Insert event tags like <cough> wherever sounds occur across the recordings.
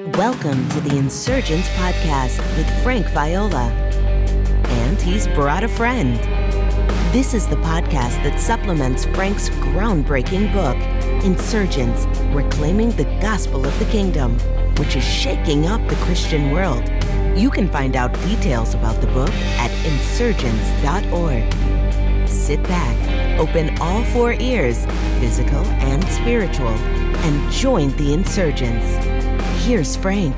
Welcome to the Insurgence Podcast with Frank Viola. And he's brought a friend. This is the podcast that supplements Frank's groundbreaking book, Insurgence Reclaiming the Gospel of the Kingdom, which is shaking up the Christian world. You can find out details about the book at insurgence.org. Sit back, open all four ears, physical and spiritual, and join the insurgents. Here's Frank.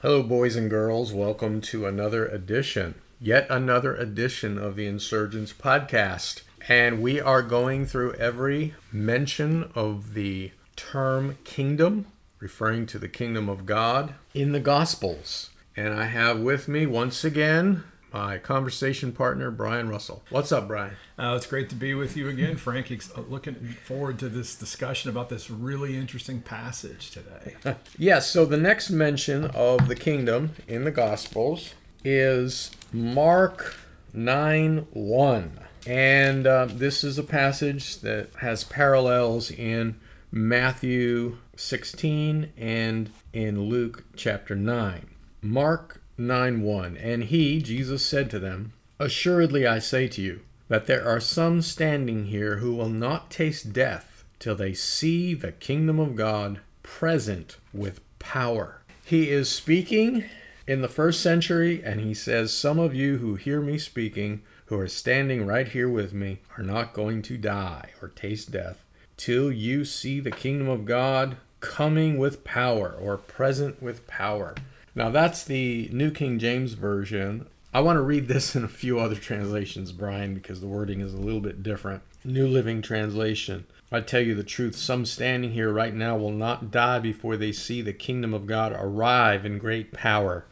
Hello, boys and girls. Welcome to another edition, yet another edition of the Insurgence podcast. And we are going through every mention of the term kingdom, referring to the kingdom of God, in the Gospels. And I have with me once again my conversation partner, Brian Russell. What's up, Brian? Uh, it's great to be with you again, Frank. Looking forward to this discussion about this really interesting passage today. <laughs> yes, so the next mention of the kingdom in the Gospels is Mark 9 1. And uh, this is a passage that has parallels in Matthew 16 and in Luke chapter 9. Mark 9 1. And he, Jesus, said to them, Assuredly I say to you, that there are some standing here who will not taste death till they see the kingdom of God present with power. He is speaking in the first century, and he says, Some of you who hear me speaking, who are standing right here with me, are not going to die or taste death till you see the kingdom of God coming with power or present with power. Now, that's the New King James Version. I want to read this in a few other translations, Brian, because the wording is a little bit different. New Living Translation. I tell you the truth, some standing here right now will not die before they see the kingdom of God arrive in great power.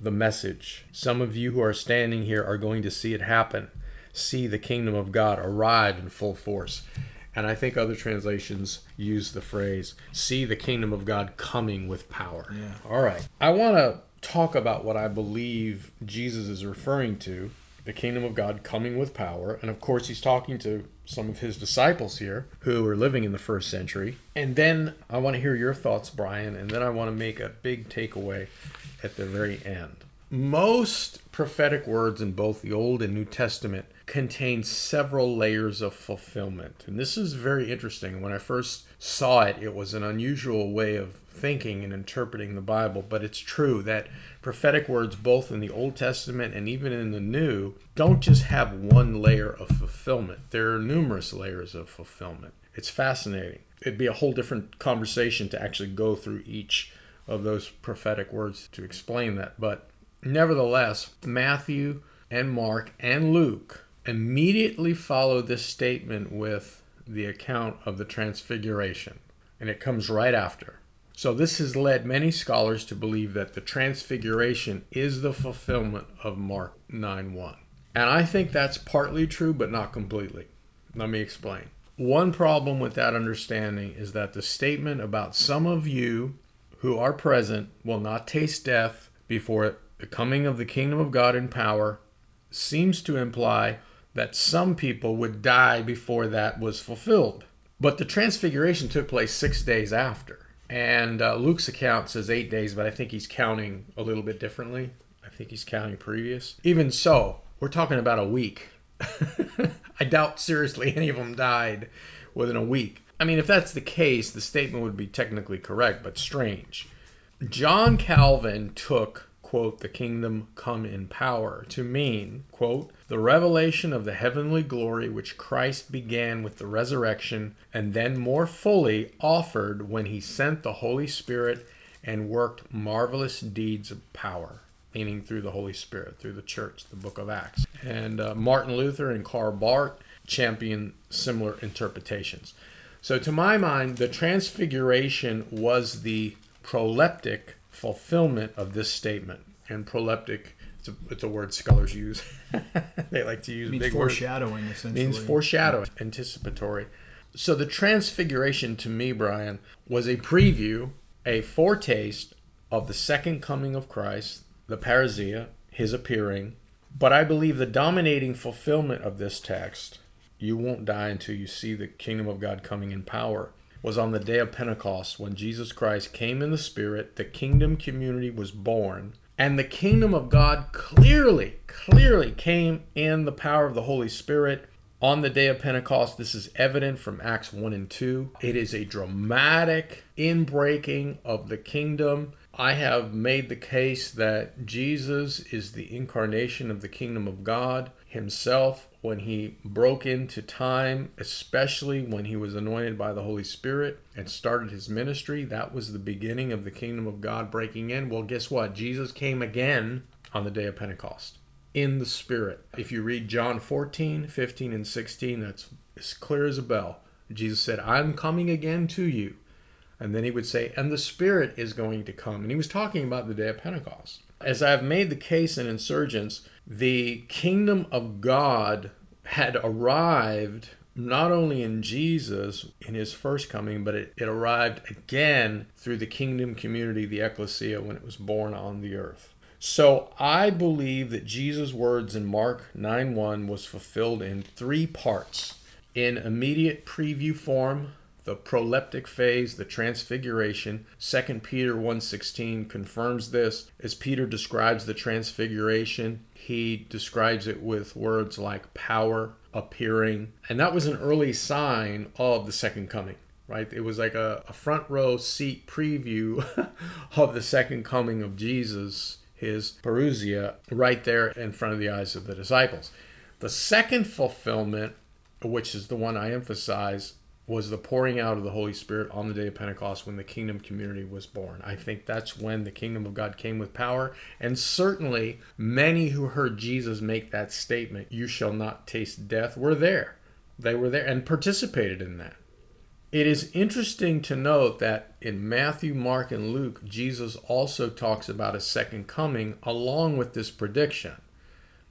The message. Some of you who are standing here are going to see it happen. See the kingdom of God arrive in full force. And I think other translations use the phrase, see the kingdom of God coming with power. Yeah. All right. I want to talk about what I believe Jesus is referring to the kingdom of God coming with power. And of course, he's talking to some of his disciples here who are living in the first century. And then I want to hear your thoughts, Brian, and then I want to make a big takeaway at the very end. Most prophetic words in both the Old and New Testament contain several layers of fulfillment. And this is very interesting. When I first saw it, it was an unusual way of thinking and interpreting the Bible, but it's true that prophetic words, both in the Old Testament and even in the New, don't just have one layer of fulfillment. There are numerous layers of fulfillment. It's fascinating. It'd be a whole different conversation to actually go through each of those prophetic words to explain that. But nevertheless, Matthew and Mark and Luke immediately follow this statement with the account of the transfiguration, and it comes right after. So, this has led many scholars to believe that the transfiguration is the fulfillment of Mark 9 1. And I think that's partly true, but not completely. Let me explain. One problem with that understanding is that the statement about some of you who are present will not taste death before the coming of the kingdom of God in power seems to imply that some people would die before that was fulfilled. But the transfiguration took place six days after. And uh, Luke's account says eight days, but I think he's counting a little bit differently. I think he's counting previous. Even so, we're talking about a week. <laughs> I doubt seriously any of them died within a week. I mean, if that's the case, the statement would be technically correct, but strange. John Calvin took, quote, the kingdom come in power to mean, quote, the revelation of the heavenly glory which Christ began with the resurrection and then more fully offered when he sent the Holy Spirit and worked marvelous deeds of power, meaning through the Holy Spirit, through the church, the book of Acts. And uh, Martin Luther and Karl Barth champion similar interpretations. So, to my mind, the transfiguration was the proleptic fulfillment of this statement. And proleptic it's a, it's a word scholars use. <laughs> they like to use It means big words. foreshadowing, essentially. Means foreshadowing, anticipatory. So the transfiguration to me, Brian, was a preview, a foretaste of the second coming of Christ, the parousia, his appearing. But I believe the dominating fulfillment of this text, you won't die until you see the kingdom of God coming in power, was on the day of Pentecost when Jesus Christ came in the Spirit, the kingdom community was born, and the kingdom of God clearly, clearly came in the power of the Holy Spirit on the day of Pentecost. This is evident from Acts 1 and 2. It is a dramatic inbreaking of the kingdom. I have made the case that Jesus is the incarnation of the kingdom of God himself when he broke into time, especially when he was anointed by the Holy Spirit and started his ministry. That was the beginning of the kingdom of God breaking in. Well, guess what? Jesus came again on the day of Pentecost in the Spirit. If you read John 14, 15, and 16, that's as clear as a bell. Jesus said, I'm coming again to you. And then he would say, and the Spirit is going to come. And he was talking about the day of Pentecost. As I've made the case in Insurgence, the kingdom of God had arrived not only in Jesus in his first coming, but it, it arrived again through the kingdom community, the ecclesia, when it was born on the earth. So I believe that Jesus' words in Mark 9 1 was fulfilled in three parts in immediate preview form, the proleptic phase, the transfiguration. 2 Peter 1:16 confirms this as Peter describes the transfiguration. He describes it with words like power appearing, and that was an early sign of the second coming right? It was like a, a, front row seat preview <laughs> of the second coming of Jesus, his parousia, right there in front of the eyes of the disciples. The second fulfillment, which is the one I emphasize, was the pouring out of the Holy Spirit on the day of Pentecost when the kingdom community was born. I think that's when the kingdom of God came with power. And certainly, many who heard Jesus make that statement, You shall not taste death, were there. They were there and participated in that. It is interesting to note that in Matthew, Mark, and Luke, Jesus also talks about a second coming along with this prediction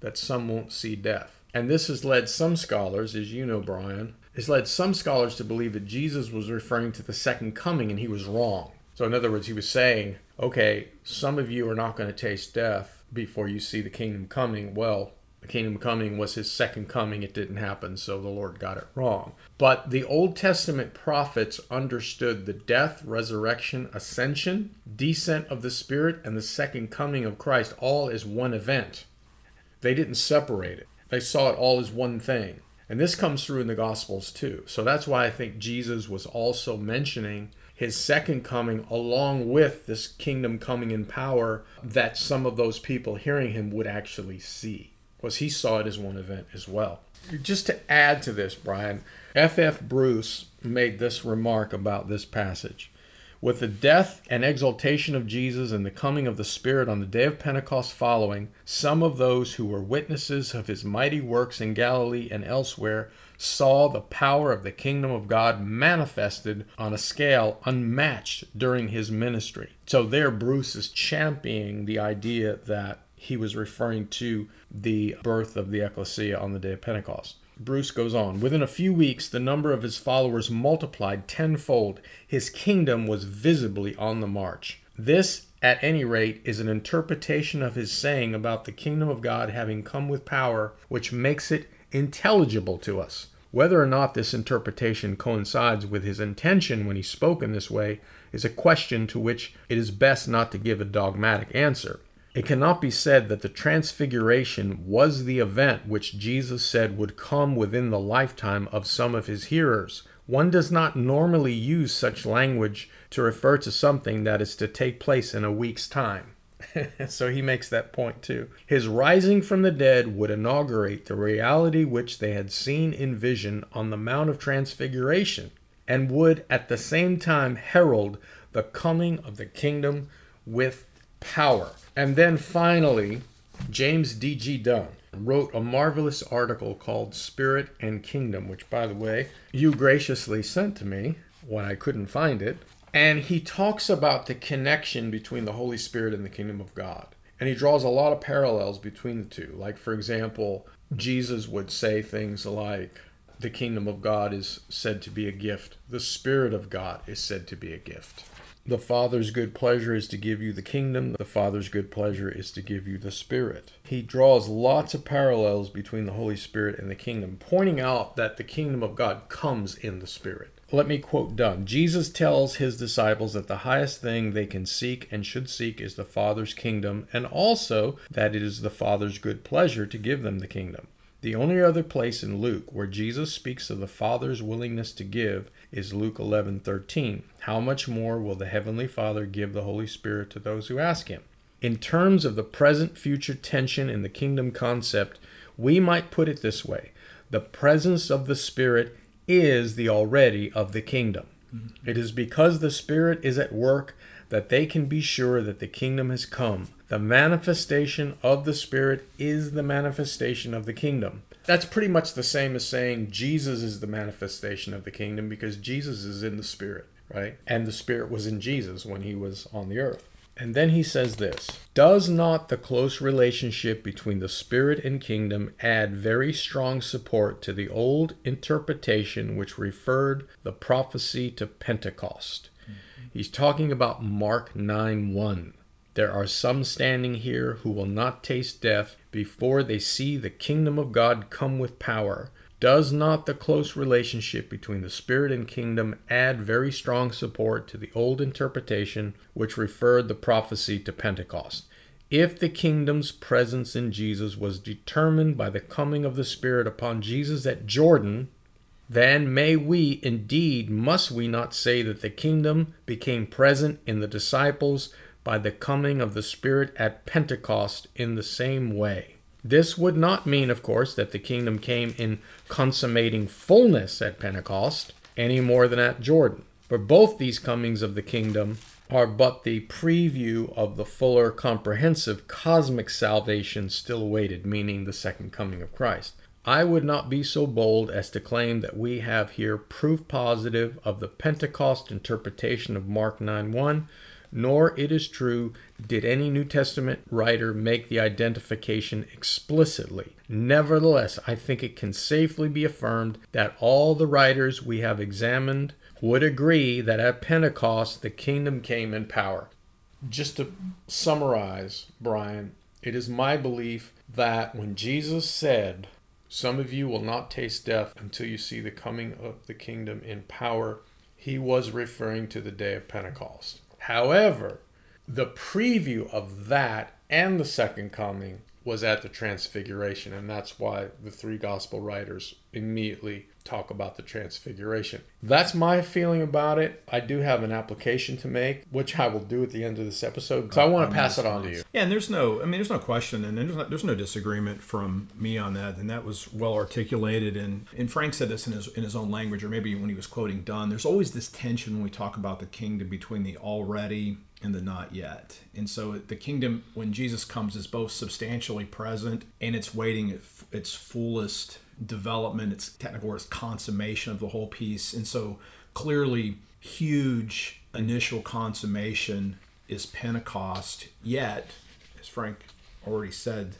that some won't see death. And this has led some scholars, as you know, Brian, has led some scholars to believe that Jesus was referring to the second coming and he was wrong. So, in other words, he was saying, okay, some of you are not going to taste death before you see the kingdom coming. Well, the kingdom coming was his second coming. It didn't happen, so the Lord got it wrong. But the Old Testament prophets understood the death, resurrection, ascension, descent of the Spirit, and the second coming of Christ all as one event. They didn't separate it, they saw it all as one thing. And this comes through in the Gospels too. So that's why I think Jesus was also mentioning his second coming along with this kingdom coming in power that some of those people hearing him would actually see. Because he saw it as one event as well. Just to add to this, Brian, F.F. F. Bruce made this remark about this passage. With the death and exaltation of Jesus and the coming of the Spirit on the day of Pentecost following, some of those who were witnesses of his mighty works in Galilee and elsewhere saw the power of the kingdom of God manifested on a scale unmatched during his ministry. So, there, Bruce is championing the idea that he was referring to the birth of the ecclesia on the day of Pentecost. Bruce goes on. Within a few weeks, the number of his followers multiplied tenfold. His kingdom was visibly on the march. This, at any rate, is an interpretation of his saying about the kingdom of God having come with power, which makes it intelligible to us. Whether or not this interpretation coincides with his intention when he spoke in this way is a question to which it is best not to give a dogmatic answer. It cannot be said that the transfiguration was the event which Jesus said would come within the lifetime of some of his hearers. One does not normally use such language to refer to something that is to take place in a week's time. <laughs> so he makes that point too. His rising from the dead would inaugurate the reality which they had seen in vision on the Mount of Transfiguration, and would at the same time herald the coming of the kingdom with power. And then finally, James D.G. Dunn wrote a marvelous article called Spirit and Kingdom, which, by the way, you graciously sent to me when I couldn't find it. And he talks about the connection between the Holy Spirit and the kingdom of God. And he draws a lot of parallels between the two. Like, for example, Jesus would say things like, the kingdom of God is said to be a gift. The Spirit of God is said to be a gift. The Father's good pleasure is to give you the kingdom. The Father's good pleasure is to give you the Spirit. He draws lots of parallels between the Holy Spirit and the kingdom, pointing out that the kingdom of God comes in the Spirit. let me quote Dunn. Jesus tells his disciples that the highest thing they can seek and should seek is the Father's kingdom, and also that it is the Father's good pleasure to give them the kingdom. The only other place in Luke where Jesus speaks of the Father's willingness to give is Luke 11:13. How much more will the heavenly Father give the Holy Spirit to those who ask him? In terms of the present future tension in the kingdom concept, we might put it this way. The presence of the Spirit is the already of the kingdom. Mm-hmm. It is because the Spirit is at work that they can be sure that the kingdom has come. The manifestation of the Spirit is the manifestation of the kingdom. That's pretty much the same as saying Jesus is the manifestation of the kingdom because Jesus is in the Spirit, right? And the Spirit was in Jesus when he was on the earth. And then he says this Does not the close relationship between the Spirit and kingdom add very strong support to the old interpretation which referred the prophecy to Pentecost? Mm-hmm. He's talking about Mark 9 1. There are some standing here who will not taste death before they see the kingdom of God come with power. Does not the close relationship between the Spirit and kingdom add very strong support to the old interpretation which referred the prophecy to Pentecost? If the kingdom's presence in Jesus was determined by the coming of the Spirit upon Jesus at Jordan, then may we indeed, must we not say that the kingdom became present in the disciples by the coming of the Spirit at Pentecost in the same way? This would not mean, of course, that the kingdom came in consummating fullness at Pentecost any more than at Jordan. For both these comings of the kingdom are but the preview of the fuller, comprehensive cosmic salvation still awaited, meaning the second coming of Christ. I would not be so bold as to claim that we have here proof positive of the Pentecost interpretation of Mark 9 1 nor, it is true, did any New Testament writer make the identification explicitly. Nevertheless, I think it can safely be affirmed that all the writers we have examined would agree that at Pentecost the kingdom came in power. Just to summarize, Brian, it is my belief that when Jesus said, Some of you will not taste death until you see the coming of the kingdom in power, he was referring to the day of Pentecost. However, the preview of that and the second coming was at the transfiguration and that's why the three gospel writers immediately talk about the transfiguration that's my feeling about it i do have an application to make which i will do at the end of this episode because i want to pass it on to you yeah and there's no i mean there's no question and there's no, there's no disagreement from me on that and that was well articulated and and frank said this in his in his own language or maybe when he was quoting Dunn. there's always this tension when we talk about the kingdom between the already and the not yet. And so the kingdom, when Jesus comes, is both substantially present and it's waiting its fullest development, its technical its consummation of the whole piece. And so clearly, huge initial consummation is Pentecost. Yet, as Frank already said,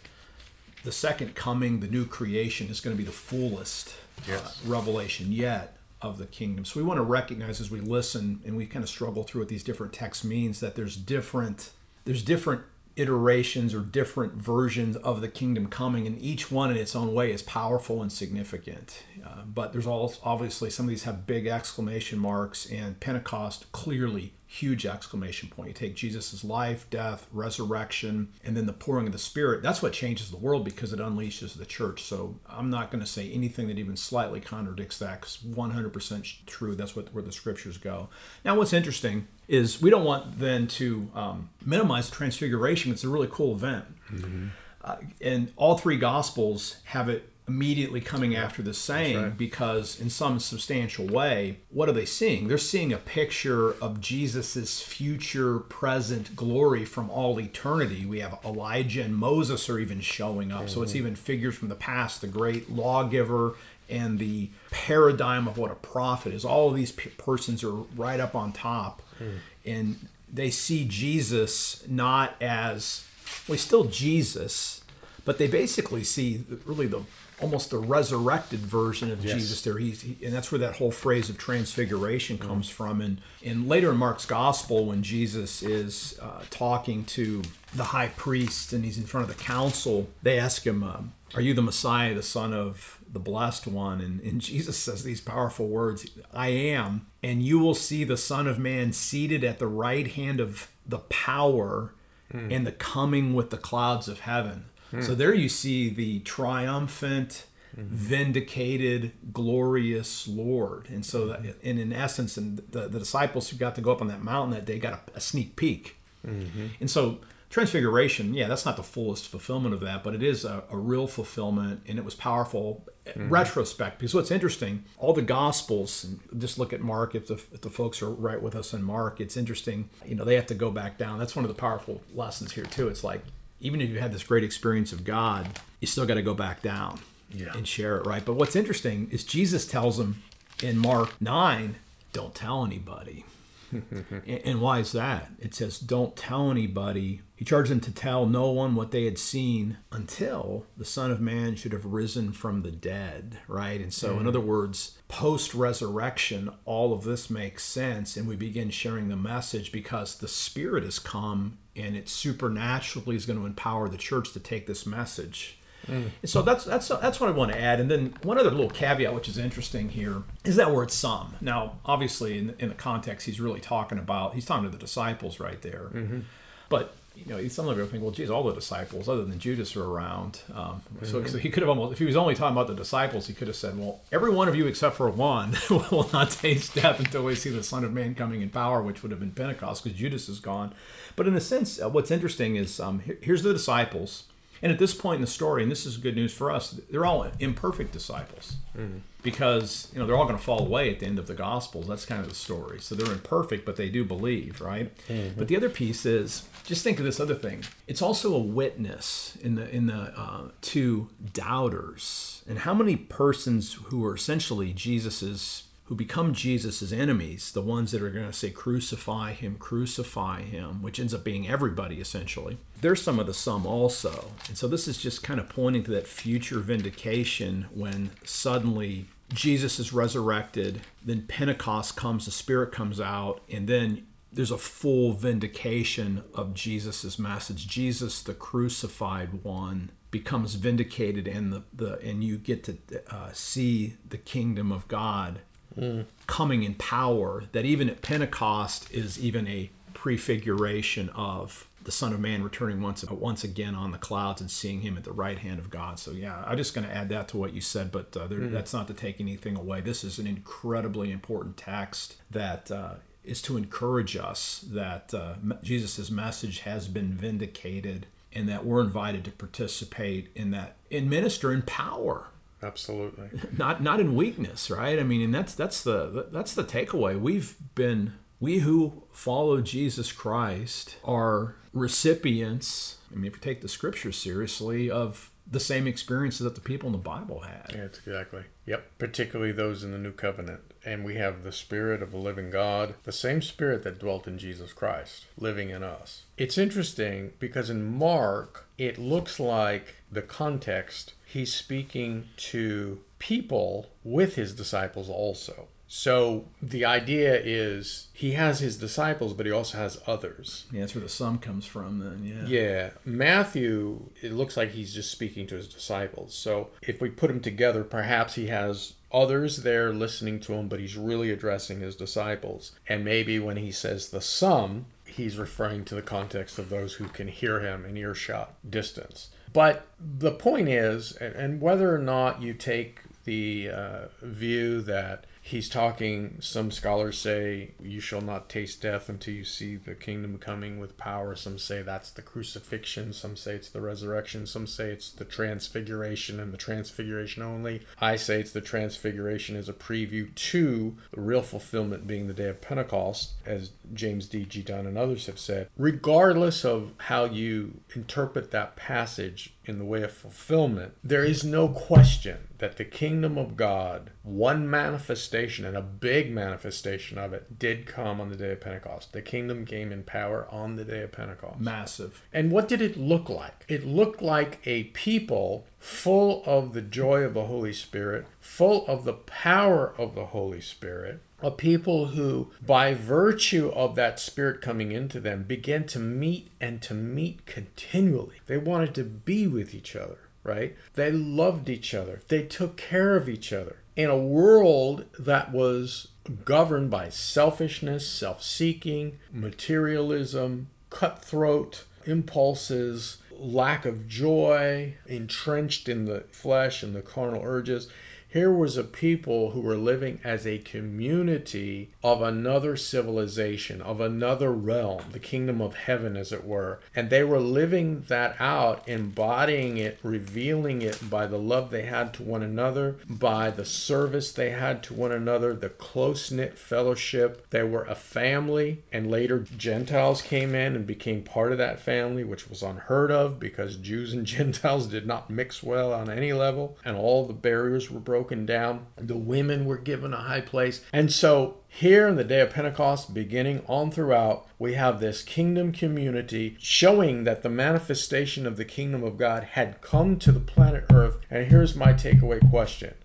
the second coming, the new creation, is going to be the fullest yes. uh, revelation yet of the kingdom. So we want to recognize as we listen and we kind of struggle through what these different texts means that there's different there's different iterations or different versions of the kingdom coming and each one in its own way is powerful and significant. Uh, but there's all obviously some of these have big exclamation marks and pentecost clearly huge exclamation point. You take Jesus' life, death, resurrection, and then the pouring of the Spirit. That's what changes the world because it unleashes the church. So I'm not going to say anything that even slightly contradicts that because 100% true. That's what where the scriptures go. Now, what's interesting is we don't want then to um, minimize transfiguration. It's a really cool event. Mm-hmm. Uh, and all three gospels have it immediately coming after the saying right. because in some substantial way what are they seeing they're seeing a picture of jesus's future present glory from all eternity we have elijah and moses are even showing up mm-hmm. so it's mm-hmm. even figures from the past the great lawgiver and the paradigm of what a prophet is all of these p- persons are right up on top mm. and they see jesus not as well still jesus but they basically see really the almost the resurrected version of yes. Jesus there. He's, he, and that's where that whole phrase of transfiguration mm. comes mm. from. And, and later in Mark's gospel, when Jesus is uh, talking to the high priest and he's in front of the council, they ask him, um, Are you the Messiah, the Son of the Blessed One? And, and Jesus says these powerful words I am, and you will see the Son of Man seated at the right hand of the power mm. and the coming with the clouds of heaven. Mm. So there you see the triumphant, mm-hmm. vindicated, glorious Lord. And so, that, and in essence, and the, the disciples who got to go up on that mountain that day got a, a sneak peek. Mm-hmm. And so, transfiguration, yeah, that's not the fullest fulfillment of that, but it is a, a real fulfillment, and it was powerful. Mm-hmm. Retrospect, because what's interesting, all the Gospels, just look at Mark. If the, if the folks are right with us in Mark, it's interesting. You know, they have to go back down. That's one of the powerful lessons here too. It's like even if you had this great experience of God, you still got to go back down yeah. and share it, right? But what's interesting is Jesus tells them in Mark 9, don't tell anybody. <laughs> and why is that? It says, don't tell anybody. He charged them to tell no one what they had seen until the Son of Man should have risen from the dead, right? And so, mm. in other words, post resurrection, all of this makes sense, and we begin sharing the message because the Spirit has come and it supernaturally is going to empower the church to take this message. Mm. So that's that's that's what I want to add. And then one other little caveat, which is interesting here, is that word "some." Now, obviously, in, in the context, he's really talking about he's talking to the disciples right there. Mm-hmm. But you know, some of you think, well, geez, all the disciples other than Judas are around. Um, mm-hmm. so, so, he could have almost, if he was only talking about the disciples, he could have said, well, every one of you except for one <laughs> will not taste death until we see the Son of Man coming in power, which would have been Pentecost because Judas is gone. But in a sense, uh, what's interesting is um, here, here's the disciples. And at this point in the story, and this is good news for us, they're all imperfect disciples mm-hmm. because you know they're all going to fall away at the end of the Gospels. That's kind of the story. So they're imperfect, but they do believe, right? Mm-hmm. But the other piece is just think of this other thing. It's also a witness in the in the uh, to doubters, and how many persons who are essentially Jesus's who become Jesus' enemies, the ones that are going to say, crucify him, crucify him, which ends up being everybody essentially. There's some of the some also. And so this is just kind of pointing to that future vindication when suddenly Jesus is resurrected, then Pentecost comes, the Spirit comes out, and then there's a full vindication of Jesus' message. Jesus, the crucified one, becomes vindicated, and the, the and you get to uh, see the kingdom of God mm. coming in power that even at Pentecost is even a prefiguration of the Son of Man returning once once again on the clouds and seeing him at the right hand of God. So yeah, I'm just going to add that to what you said, but uh, there, mm that's not to take anything away. This is an incredibly important text that uh, is to encourage us that uh, Jesus' message has been vindicated and that we're invited to participate in that in minister in power Absolutely. <laughs> Not not in weakness, right? I mean, and that's that's the that's the takeaway. We've been we who follow Jesus Christ are recipients. I mean, if you take the scripture seriously, of the same experiences that the people in the Bible had. Yeah, exactly. Yep. Particularly those in the New Covenant. And we have the Spirit of the living God, the same Spirit that dwelt in Jesus Christ, living in us. It's interesting because in Mark, it looks like the context, he's speaking to people with his disciples also. So the idea is he has his disciples, but he also has others. Yeah, that's where the some comes from, then. Yeah. Yeah. Matthew, it looks like he's just speaking to his disciples. So if we put them together, perhaps he has others there listening to him, but he's really addressing his disciples. And maybe when he says the some, he's referring to the context of those who can hear him in earshot distance. But the point is, and whether or not you take the uh, view that he's talking some scholars say you shall not taste death until you see the kingdom coming with power. Some say that's the crucifixion. Some say it's the resurrection. Some say it's the transfiguration and the transfiguration only. I say it's the transfiguration as a preview to the real fulfillment being the day of pentecost as james d. G. Dunn and others have said. Regardless of how you interpret that passage in the way of fulfillment, there is no question that the kingdom of God, one manifestation and a big manifestation of it, did come on the day of Pentecost. The kingdom came in power on the day of Pentecost. Massive. And what did it look like? It looked like a people full of the joy of the Holy Spirit, full of the power of the Holy Spirit, a people who, by virtue of that spirit coming into them, began to meet and to meet continually. They wanted to be with each other right? They loved each other, they took care of each other. In a world that was governed by selfishness, self seeking, materialism, cutthroat impulses, lack of joy, entrenched in the flesh and the carnal urges. Here was a people who were living as a community of another civilization, of another realm, the kingdom of heaven, as it were. And they were living that out, embodying it, revealing it by the love they had to one another, by the service they had to one another, the close knit fellowship. They were a family, and later Gentiles came in and became part of that family, which was unheard of because Jews and <laughs> Gentiles did not mix well on any level, and all the barriers were broken broken down. The women were given a high place. And so here in the day of Pentecost, beginning on throughout, we have this kingdom community showing that the manifestation of the kingdom of God had come to the planet Earth. And here's my takeaway question.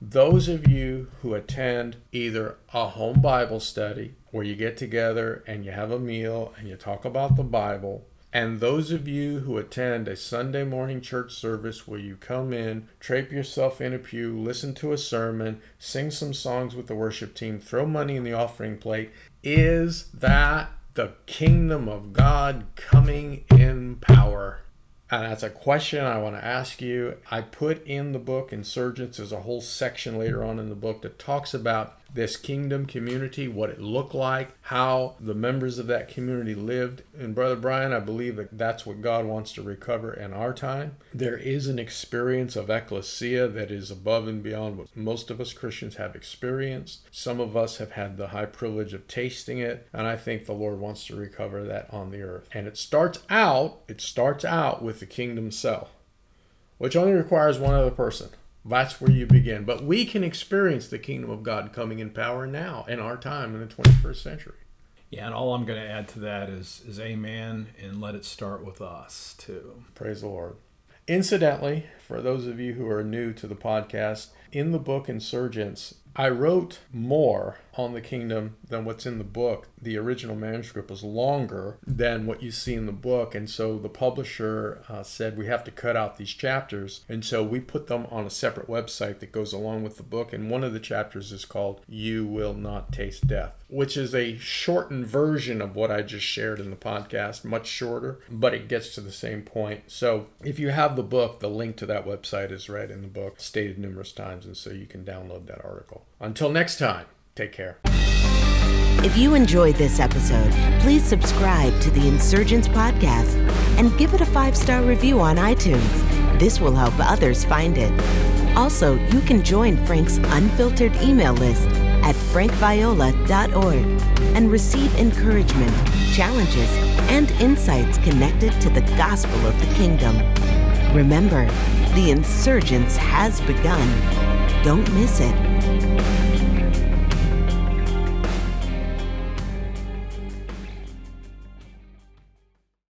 Those of you who attend either a home Bible study where you get together and you have a meal and you talk about the Bible, and those of you who attend a Sunday morning church service where you come in, drape yourself in a pew, listen to a sermon, sing some songs with the worship team, throw money in the offering plate, is that the kingdom of God coming in power? And that's a question I want to ask you. I put in the book Insurgence, there's a whole section later on in the book that talks about this kingdom community, what it looked like, how the members of that community lived. And Brother Brian, I believe that that's what God wants to recover in our time. There is an experience of ecclesia that is above and beyond what most of us Christians have experienced. Some of us have had the high privilege of tasting it, and I think the Lord wants to recover that on the earth. And it starts out, it starts out with the kingdom cell, which only requires one other person. That's where you begin. But we can experience the kingdom of God coming in power now in our time in the 21st century. Yeah, and all I'm going to add to that is is amen and let it start with us too. Praise the Lord. Incidentally, for those of you who are new to the podcast, in the book Insurgence, I wrote more on the kingdom than what's in the book. The original manuscript was longer than what you see in the book, and so the publisher uh, said we have to cut out these chapters, and so we put them on a separate website that goes along with the book. And one of the chapters is called "You Will Not Taste Death," which is a shortened version of what I just shared in the podcast, much shorter, but it gets to the same point. So if you have the book, the link to that website is right in the book, stated numerous times, and so you can download that article. Until next time. Take care. If you enjoyed this episode, please subscribe to the Insurgence Podcast and give it a five star review on iTunes. This will help others find it. Also, you can join Frank's unfiltered email list at frankviola.org and receive encouragement, challenges, and insights connected to the gospel of the kingdom. Remember, the insurgence has begun. Don't miss it. Thank you.